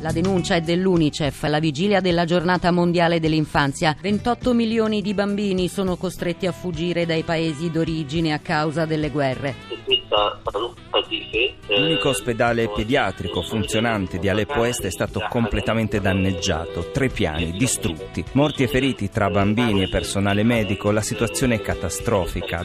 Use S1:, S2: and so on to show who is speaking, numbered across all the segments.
S1: La denuncia è dell'UNICEF, la vigilia della giornata mondiale dell'infanzia. 28 milioni di bambini sono costretti a fuggire dai paesi d'origine a causa delle guerre.
S2: L'unico ospedale pediatrico funzionante di Aleppo Est è stato completamente danneggiato, tre piani distrutti, morti e feriti tra bambini e personale medico, la situazione è catastrofica.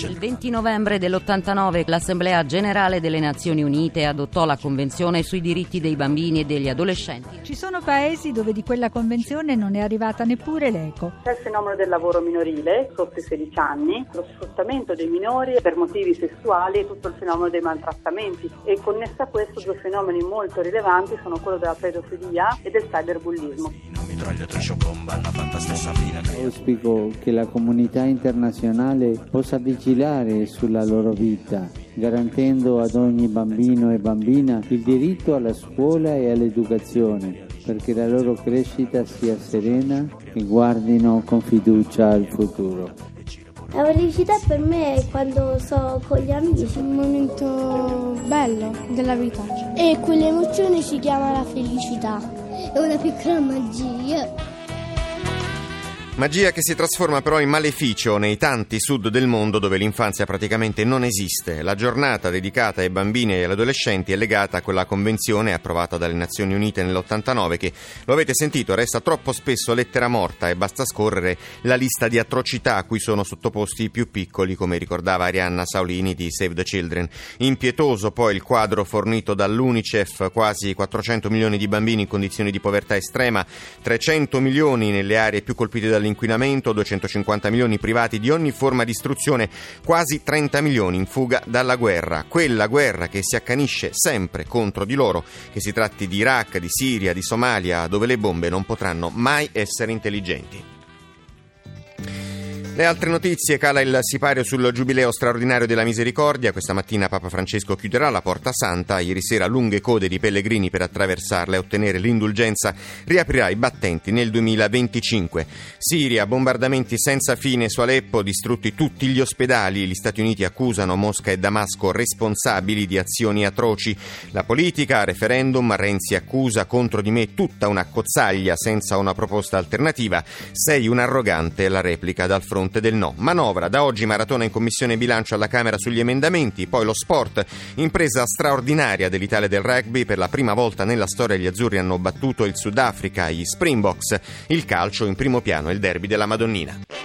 S1: Il 20 novembre dell'89 l'Assemblea generale delle Nazioni Unite adottò la Convenzione sui diritti dei bambini e degli adolescenti.
S3: Ci sono paesi dove di quella convenzione non è arrivata neppure l'eco.
S4: C'è il fenomeno del lavoro minorile sotto i 16 anni, lo sfruttamento dei minori per motivi sessuali e tutto il fenomeno dei maltrattamenti e connesso a questo due fenomeni molto rilevanti sono quello della pedofilia e del cyberbullismo.
S5: Auspico che la comunità internazionale possa vigilare sulla loro vita, garantendo ad ogni bambino e bambina il diritto alla scuola e all'educazione, perché la loro crescita sia serena e guardino con fiducia al futuro.
S6: La felicità per me è quando sto con gli amici.
S7: Un momento bello della vita.
S6: E quell'emozione si chiama la felicità. È una piccola magia.
S8: Magia che si trasforma però in maleficio nei tanti sud del mondo dove l'infanzia praticamente non esiste. La giornata dedicata ai bambini e agli adolescenti è legata a quella convenzione approvata dalle Nazioni Unite nell'89 che, lo avete sentito, resta troppo spesso lettera morta e basta scorrere la lista di atrocità a cui sono sottoposti i più piccoli, come ricordava Arianna Saulini di Save the Children. Impietoso poi il quadro fornito dall'UNICEF, quasi 400 milioni di bambini in condizioni di povertà estrema, 300 milioni nelle aree più colpite dall'infanzia dall'inquinamento, 250 milioni privati di ogni forma di istruzione, quasi 30 milioni in fuga dalla guerra. Quella guerra che si accanisce sempre contro di loro, che si tratti di Iraq, di Siria, di Somalia, dove le bombe non potranno mai essere intelligenti. Le altre notizie, cala il sipario sul giubileo straordinario della misericordia. Questa mattina Papa Francesco chiuderà la Porta Santa. Ieri sera lunghe code di pellegrini per attraversarla e ottenere l'indulgenza. Riaprirà i battenti nel 2025. Siria, bombardamenti senza fine su Aleppo, distrutti tutti gli ospedali. Gli Stati Uniti accusano Mosca e Damasco responsabili di azioni atroci. La politica, referendum, Renzi accusa contro di me tutta una cozzaglia senza una proposta alternativa. Sei un arrogante, la replica dal fronte fronte del no. Manovra, da oggi maratona in commissione bilancio alla Camera sugli emendamenti, poi lo sport, impresa straordinaria dell'Italia del rugby, per la prima volta nella storia gli azzurri hanno battuto il Sudafrica, gli Springboks, il calcio in primo piano, il derby della Madonnina.